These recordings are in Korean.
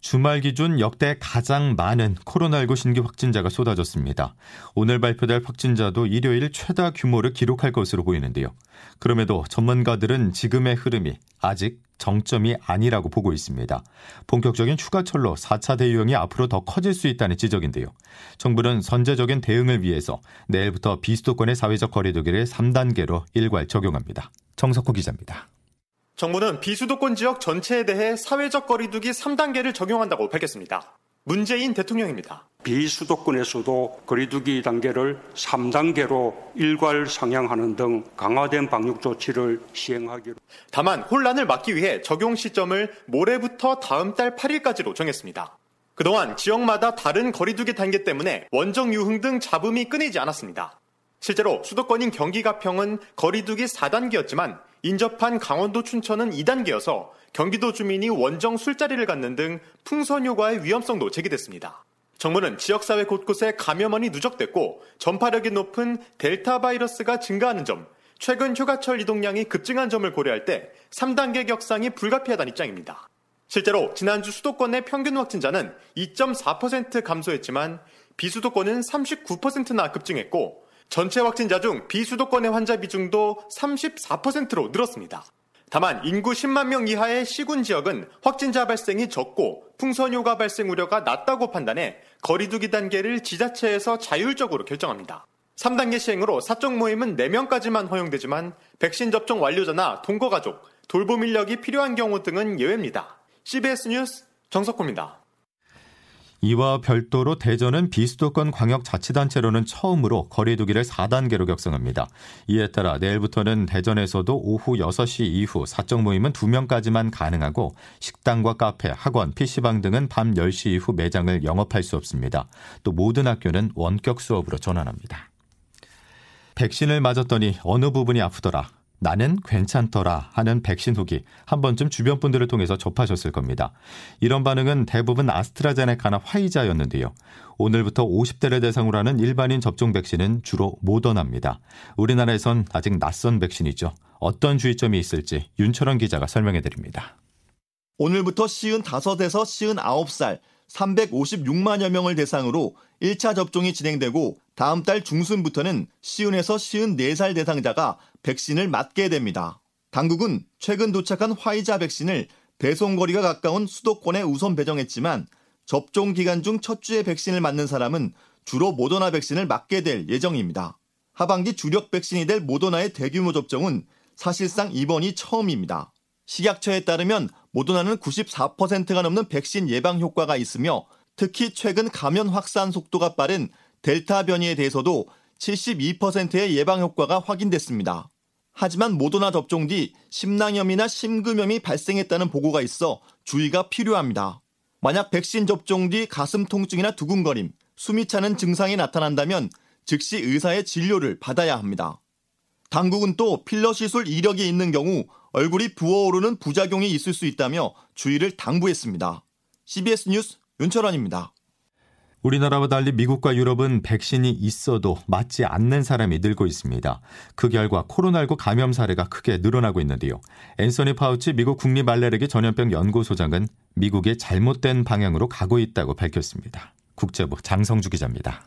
주말 기준 역대 가장 많은 코로나19 신규 확진자가 쏟아졌습니다. 오늘 발표될 확진자도 일요일 최다 규모를 기록할 것으로 보이는데요. 그럼에도 전문가들은 지금의 흐름이 아직 정점이 아니라고 보고 있습니다. 본격적인 휴가철로 4차 대유행이 앞으로 더 커질 수 있다는 지적인데요. 정부는 선제적인 대응을 위해서 내일부터 비수도권의 사회적 거리두기를 3단계로 일괄 적용합니다. 정석호 기자입니다. 정부는 비수도권 지역 전체에 대해 사회적 거리두기 3단계를 적용한다고 밝혔습니다. 문재인 대통령입니다. 비수도권에서도 거리두기 단계를 3단계로 일괄 상향하는 등 강화된 방역 조치를 시행하기로. 다만 혼란을 막기 위해 적용 시점을 모레부터 다음 달 8일까지로 정했습니다. 그동안 지역마다 다른 거리두기 단계 때문에 원정 유흥 등 잡음이 끊이지 않았습니다. 실제로 수도권인 경기 가평은 거리두기 4단계였지만 인접한 강원도 춘천은 2단계여서 경기도 주민이 원정 술자리를 갖는 등 풍선 효과의 위험성도 제기됐습니다. 정부는 지역사회 곳곳에 감염원이 누적됐고 전파력이 높은 델타 바이러스가 증가하는 점, 최근 휴가철 이동량이 급증한 점을 고려할 때 3단계 격상이 불가피하다는 입장입니다. 실제로 지난주 수도권의 평균 확진자는 2.4% 감소했지만 비수도권은 39%나 급증했고 전체 확진자 중 비수도권의 환자 비중도 34%로 늘었습니다. 다만 인구 10만 명 이하의 시군 지역은 확진자 발생이 적고 풍선 효과 발생 우려가 낮다고 판단해 거리두기 단계를 지자체에서 자율적으로 결정합니다. 3단계 시행으로 사적 모임은 4명까지만 허용되지만 백신 접종 완료자나 동거 가족, 돌봄 인력이 필요한 경우 등은 예외입니다. CBS 뉴스 정석호입니다. 이와 별도로 대전은 비수도권 광역자치단체로는 처음으로 거리두기를 4단계로 격상합니다. 이에 따라 내일부터는 대전에서도 오후 6시 이후 사적 모임은 2명까지만 가능하고 식당과 카페, 학원, PC방 등은 밤 10시 이후 매장을 영업할 수 없습니다. 또 모든 학교는 원격 수업으로 전환합니다. 백신을 맞았더니 어느 부분이 아프더라. 나는 괜찮더라 하는 백신 후기 한 번쯤 주변 분들을 통해서 접하셨을 겁니다. 이런 반응은 대부분 아스트라제네카나 화이자였는데요. 오늘부터 50대를 대상으로 하는 일반인 접종 백신은 주로 모더나입니다. 우리나라에선 아직 낯선 백신이죠. 어떤 주의점이 있을지 윤철원 기자가 설명해 드립니다. 오늘부터 55에서 59살 356만여 명을 대상으로 1차 접종이 진행되고 다음 달 중순부터는 시운에서 54살 대상자가 백신을 맞게 됩니다. 당국은 최근 도착한 화이자 백신을 배송거리가 가까운 수도권에 우선 배정했지만 접종 기간 중 첫 주에 백신을 맞는 사람은 주로 모더나 백신을 맞게 될 예정입니다. 하반기 주력 백신이 될 모더나의 대규모 접종은 사실상 이번이 처음입니다. 식약처에 따르면 모더나는 94%가 넘는 백신 예방 효과가 있으며 특히 최근 감염 확산 속도가 빠른 델타 변이에 대해서도 72%의 예방 효과가 확인됐습니다. 하지만 모더나 접종 뒤 심낭염이나 심금염이 발생했다는 보고가 있어 주의가 필요합니다. 만약 백신 접종 뒤 가슴 통증이나 두근거림, 숨이 차는 증상이 나타난다면 즉시 의사의 진료를 받아야 합니다. 당국은 또 필러 시술 이력이 있는 경우 얼굴이 부어오르는 부작용이 있을 수 있다며 주의를 당부했습니다. CBS 뉴스 윤철원입니다. 우리나라와 달리 미국과 유럽은 백신이 있어도 맞지 않는 사람이 늘고 있습니다. 그 결과 코로나19 감염 사례가 크게 늘어나고 있는데요. 앤서니 파우치 미국 국립알레르기 전염병 연구소장은 미국의 잘못된 방향으로 가고 있다고 밝혔습니다. 국제부 장성주 기자입니다.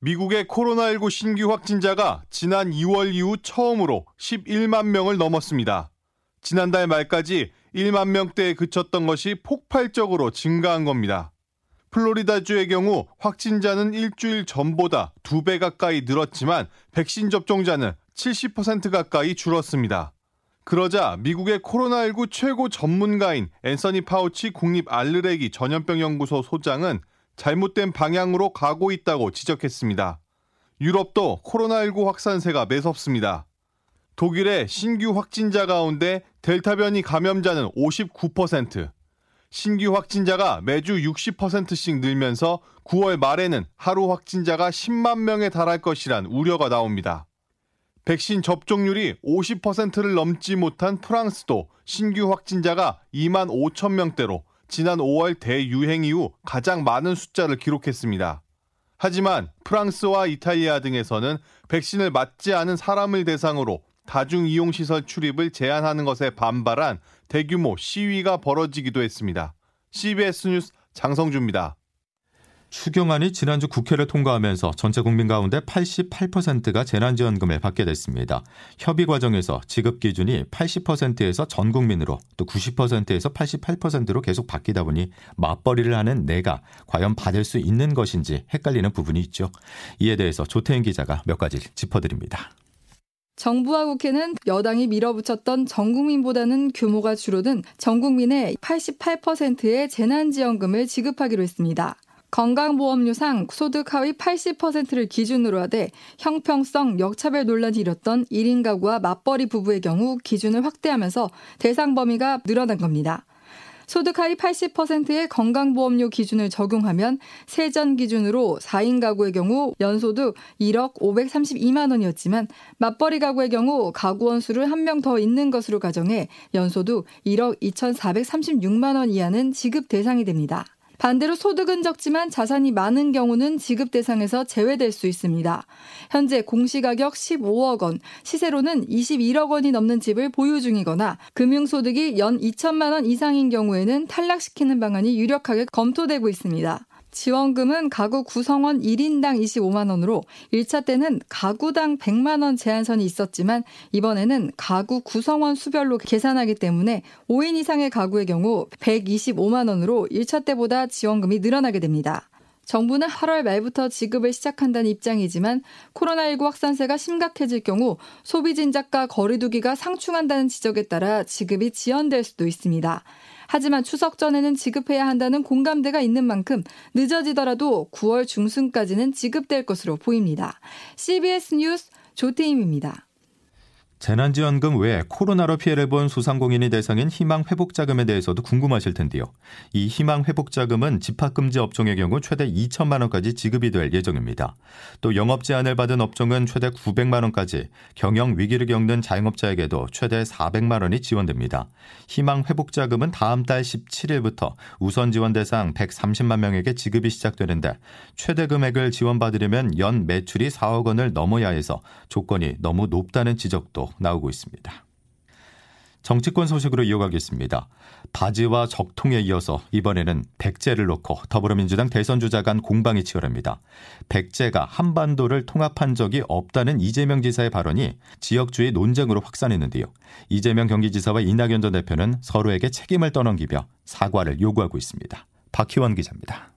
미국의 코로나19 신규 확진자가 지난 2월 이후 처음으로 11만 명을 넘었습니다. 지난달 말까지 1만 명대에 그쳤던 것이 폭발적으로 증가한 겁니다. 플로리다주의 경우 확진자는 일주일 전보다 두배 가까이 늘었지만 백신 접종자는 70% 가까이 줄었습니다. 그러자 미국의 코로나19 최고 전문가인 앤서니 파우치 국립 알르레기 전염병 연구소 소장은 잘못된 방향으로 가고 있다고 지적했습니다. 유럽도 코로나19 확산세가 매섭습니다. 독일의 신규 확진자 가운데 델타 변이 감염자는 59%, 신규 확진자가 매주 60%씩 늘면서 9월 말에는 하루 확진자가 10만 명에 달할 것이란 우려가 나옵니다. 백신 접종률이 50%를 넘지 못한 프랑스도 신규 확진자가 2만 5천 명대로 지난 5월 대유행 이후 가장 많은 숫자를 기록했습니다. 하지만 프랑스와 이탈리아 등에서는 백신을 맞지 않은 사람을 대상으로 다중이용시설 출입을 제한하는 것에 반발한 대규모 시위가 벌어지기도 했습니다. CBS 뉴스 장성주입니다. 추경안이 지난주 국회를 통과하면서 전체 국민 가운데 88%가 재난지원금을 받게 됐습니다. 협의 과정에서 지급 기준이 80%에서 전 국민으로 또 90%에서 88%로 계속 바뀌다 보니 맞벌이를 하는 내가 과연 받을 수 있는 것인지 헷갈리는 부분이 있죠. 이에 대해서 조태인 기자가 몇 가지 짚어드립니다. 정부와 국회는 여당이 밀어붙였던 전 국민보다는 규모가 줄어든 전 국민의 88%의 재난지원금을 지급하기로 했습니다. 건강보험료상 소득 하위 80%를 기준으로 하되 형평성 역차별 논란이 일었던 1인 가구와 맞벌이 부부의 경우 기준을 확대하면서 대상 범위가 늘어난 겁니다. 소득 하위 80%의 건강보험료 기준을 적용하면 세전 기준으로 4인 가구의 경우 연소득 1억 532만 원이었지만 맞벌이 가구의 경우 가구 원 수를 한 명 더 있는 것으로 가정해 연소득 1억 2,436만 원 이하는 지급 대상이 됩니다. 반대로 소득은 적지만 자산이 많은 경우는 지급 대상에서 제외될 수 있습니다. 현재 공시가격 15억 원, 시세로는 21억 원이 넘는 집을 보유 중이거나 금융소득이 연 2천만 원 이상인 경우에는 탈락시키는 방안이 유력하게 검토되고 있습니다. 지원금은 가구 구성원 1인당 25만 원으로 1차 때는 가구당 100만 원 제한선이 있었지만 이번에는 가구 구성원 수별로 계산하기 때문에 5인 이상의 가구의 경우 125만 원으로 1차 때보다 지원금이 늘어나게 됩니다. 정부는 8월 말부터 지급을 시작한다는 입장이지만 코로나19 확산세가 심각해질 경우 소비 진작과 거리두기가 상충한다는 지적에 따라 지급이 지연될 수도 있습니다. 하지만 추석 전에는 지급해야 한다는 공감대가 있는 만큼 늦어지더라도 9월 중순까지는 지급될 것으로 보입니다. CBS 뉴스 조태임입니다. 재난지원금 외에 코로나로 피해를 본 소상공인이 대상인 희망회복자금에 대해서도 궁금하실 텐데요. 이 희망회복자금은 집합금지 업종의 경우 최대 2천만 원까지 지급이 될 예정입니다. 또 영업 제한을 받은 업종은 최대 900만 원까지, 경영 위기를 겪는 자영업자에게도 최대 400만 원이 지원됩니다. 희망회복자금은 다음 달 17일부터 우선 지원 대상 130만 명에게 지급이 시작되는데 최대 금액을 지원받으려면 연 매출이 4억 원을 넘어야 해서 조건이 너무 높다는 지적도 나오고 있습니다. 정치권 소식으로 이어가겠습니다. 바지와 적통에 이어서 이번에는 백제를 놓고 더불어민주당 대선 주자 간 공방이 치열합니다. 백제가 한반도를 통합한 적이 없다는 이재명 지사의 발언이 지역주의 논쟁으로 확산했는데요. 이재명 경기지사와 이낙연 전 대표는 서로에게 책임을 떠넘기며 사과를 요구하고 있습니다. 박희원 기자입니다.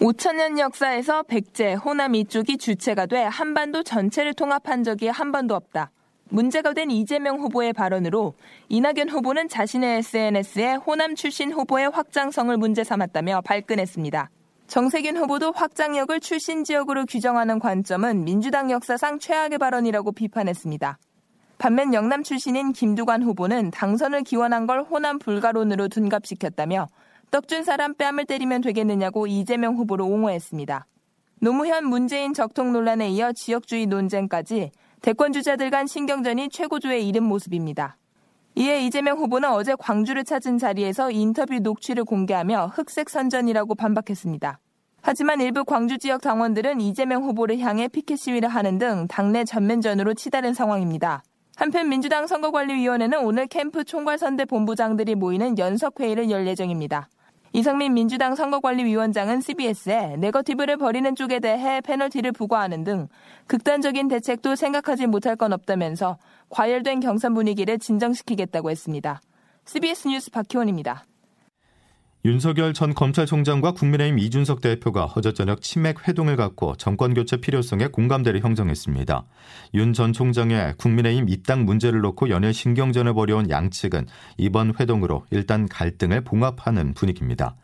5천년 역사에서 백제, 호남 이쪽이 주체가 돼 한반도 전체를 통합한 적이 한 번도 없다. 문제가 된 이재명 후보의 발언으로 이낙연 후보는 자신의 SNS에 호남 출신 후보의 확장성을 문제 삼았다며 발끈했습니다. 정세균 후보도 확장력을 출신 지역으로 규정하는 관점은 민주당 역사상 최악의 발언이라고 비판했습니다. 반면 영남 출신인 김두관 후보는 당선을 기원한 걸 호남 불가론으로 둔갑시켰다며 떡준 사람 뺨을 때리면 되겠느냐고 이재명 후보를 옹호했습니다. 노무현 문재인 적통 논란에 이어 지역주의 논쟁까지 대권 주자들 간 신경전이 최고조에 이른 모습입니다. 이에 이재명 후보는 어제 광주를 찾은 자리에서 인터뷰 녹취를 공개하며 흑색 선전이라고 반박했습니다. 하지만 일부 광주 지역 당원들은 이재명 후보를 향해 피켓 시위를 하는 등 당내 전면전으로 치달은 상황입니다. 한편 민주당 선거관리위원회는 오늘 캠프 총괄선대 본부장들이 모이는 연석회의를 열 예정입니다. 이상민 민주당 선거관리위원장은 CBS에 네거티브를 벌이는 쪽에 대해 페널티를 부과하는 등 극단적인 대책도 생각하지 못할 건 없다면서 과열된 경선 분위기를 진정시키겠다고 했습니다. CBS 뉴스 박희원입니다. 윤석열 전 검찰총장과 국민의힘 이준석 대표가 어제 저녁 치맥 회동을 갖고 정권 교체 필요성에 공감대를 형성했습니다. 윤 전 총장의 국민의힘 입당 문제를 놓고 연일 신경전을 벌여온 양측은 이번 회동으로 일단 갈등을 봉합하는 분위기입니다.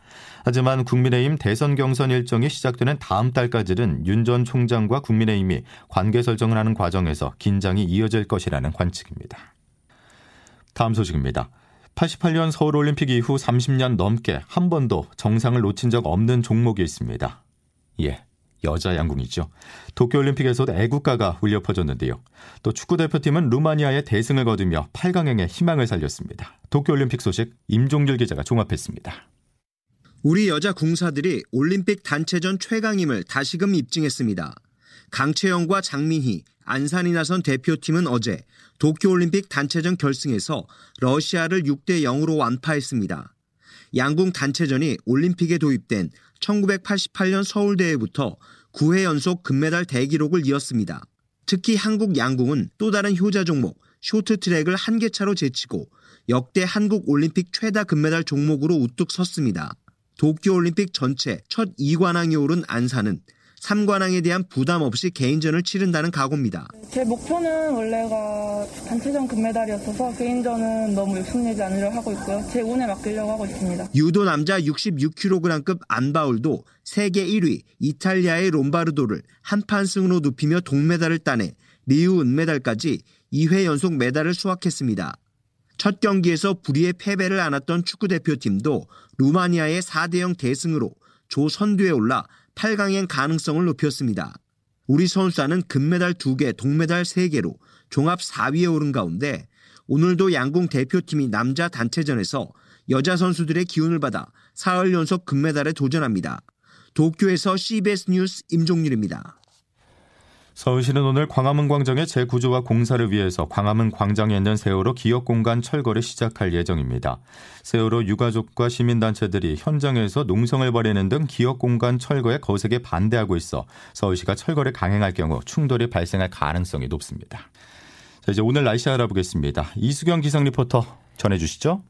하지만 국민의힘 대선 경선 일정이 시작되는 다음 달까지는 윤 전 총장과 국민의힘이 관계 설정을 하는 과정에서 긴장이 이어질 것이라는 관측입니다. 다음 소식입니다. 88년 서울올림픽 이후 30년 넘게 한 번도 정상을 놓친 적 없는 종목이 있습니다. 예, 여자 양궁이죠. 도쿄올림픽에서도 애국가가 울려 퍼졌는데요. 또 축구대표팀은 루마니아의 대승을 거두며 8강행에 희망을 살렸습니다. 도쿄올림픽 소식 임종길 기자가 종합했습니다. 우리 여자 궁사들이 올림픽 단체전 최강임을 다시금 입증했습니다. 강채영과 장민희, 안산이 나선 대표팀은 어제 도쿄올림픽 단체전 결승에서 러시아를 6대 0으로 완파했습니다. 양궁 단체전이 올림픽에 도입된 1988년 서울대회부터 9회 연속 금메달 대기록을 이었습니다. 특히 한국 양궁은 또 다른 효자 종목 쇼트트랙을 한 개 차로 제치고 역대 한국 올림픽 최다 금메달 종목으로 우뚝 섰습니다. 도쿄올림픽 전체 첫 2관왕이 오른 안산은 3관왕에 대한 부담 없이 개인전을 치른다는 각오입니다. 제 목표는 원래가 단체전 금메달이었어서 개인전은 너무 욕심내지 않으려 하고 있고요. 제 운에 맡기려고 하고 있습니다. 유도 남자 66kg급 안바울도 세계 1위 이탈리아의 롬바르도를 한 판 승으로 눕히며 동메달을 따내 리우 은메달까지 2회 연속 메달을 수확했습니다. 첫 경기에서 불의의 패배를 안았던 축구대표팀도 루마니아의 4대0 대승으로 조선두에 올라 8강행 가능성을 높였습니다. 우리 선수단은 금메달 2개, 동메달 3개로 종합 4위에 오른 가운데 오늘도 양궁 대표팀이 남자 단체전에서 여자 선수들의 기운을 받아 사흘 연속 금메달에 도전합니다. 도쿄에서 CBS 뉴스 임종률입니다. 서울시는 오늘 광화문 광장의 재구조와 공사를 위해서 광화문 광장에 있는 세월호 기업공간 철거를 시작할 예정입니다. 세월호 유가족과 시민단체들이 현장에서 농성을 벌이는 등 기업공간 철거에 거세게 반대하고 있어 서울시가 철거를 강행할 경우 충돌이 발생할 가능성이 높습니다. 자, 이제 오늘 날씨 알아보겠습니다. 이수경 기상 리포터 전해주시죠.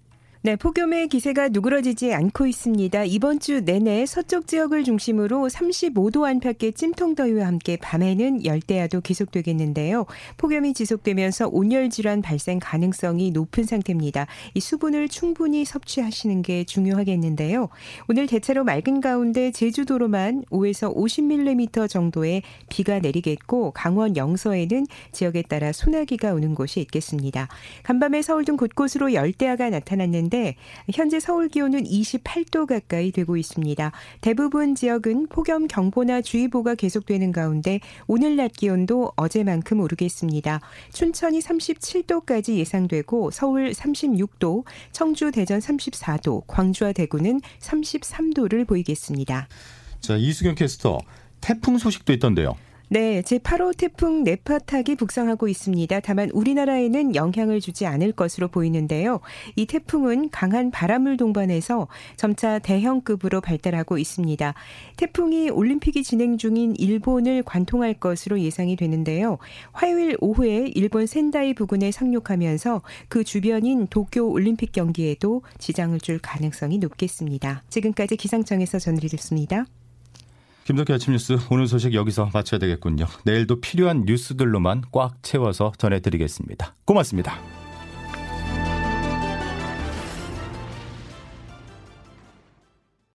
네, 폭염의 기세가 누그러지지 않고 있습니다. 이번 주 내내 서쪽 지역을 중심으로 35도 안팎의 찜통더위와 함께 밤에는 열대야도 계속되겠는데요. 폭염이 지속되면서 온열 질환 발생 가능성이 높은 상태입니다. 이 수분을 충분히 섭취하시는 게 중요하겠는데요. 오늘 대체로 맑은 가운데 제주도로만 5에서 50mm 정도의 비가 내리겠고 강원 영서에는 지역에 따라 소나기가 오는 곳이 있겠습니다. 간밤에 서울 등 곳곳으로 열대야가 나타났는데 있는데 현재 서울 기온은 28도 가까이 되고 있습니다. 대부분 지역은 폭염 경보나 주의보가 계속되는 가운데 오늘 낮 기온도 어제만큼 오르겠습니다. 춘천이 37도까지 예상되고 서울 36도, 청주 대전 34도, 광주와 대구는 33도를 보이겠습니다. 자, 이수경 캐스터 태풍 소식도 있던데요. 네, 제8호 태풍 네파탁이 북상하고 있습니다. 다만 우리나라에는 영향을 주지 않을 것으로 보이는데요. 이 태풍은 강한 바람을 동반해서 점차 대형급으로 발달하고 있습니다. 태풍이 올림픽이 진행 중인 일본을 관통할 것으로 예상이 되는데요. 화요일 오후에 일본 센다이 부근에 상륙하면서 그 주변인 도쿄 올림픽 경기에도 지장을 줄 가능성이 높겠습니다. 지금까지 기상청에서 전해드렸습니다. 김덕기 아침 뉴스 오늘 소식 여기서 마쳐야 되겠군요. 내일도 필요한 뉴스들로만 꽉 채워서 전해드리겠습니다. 고맙습니다.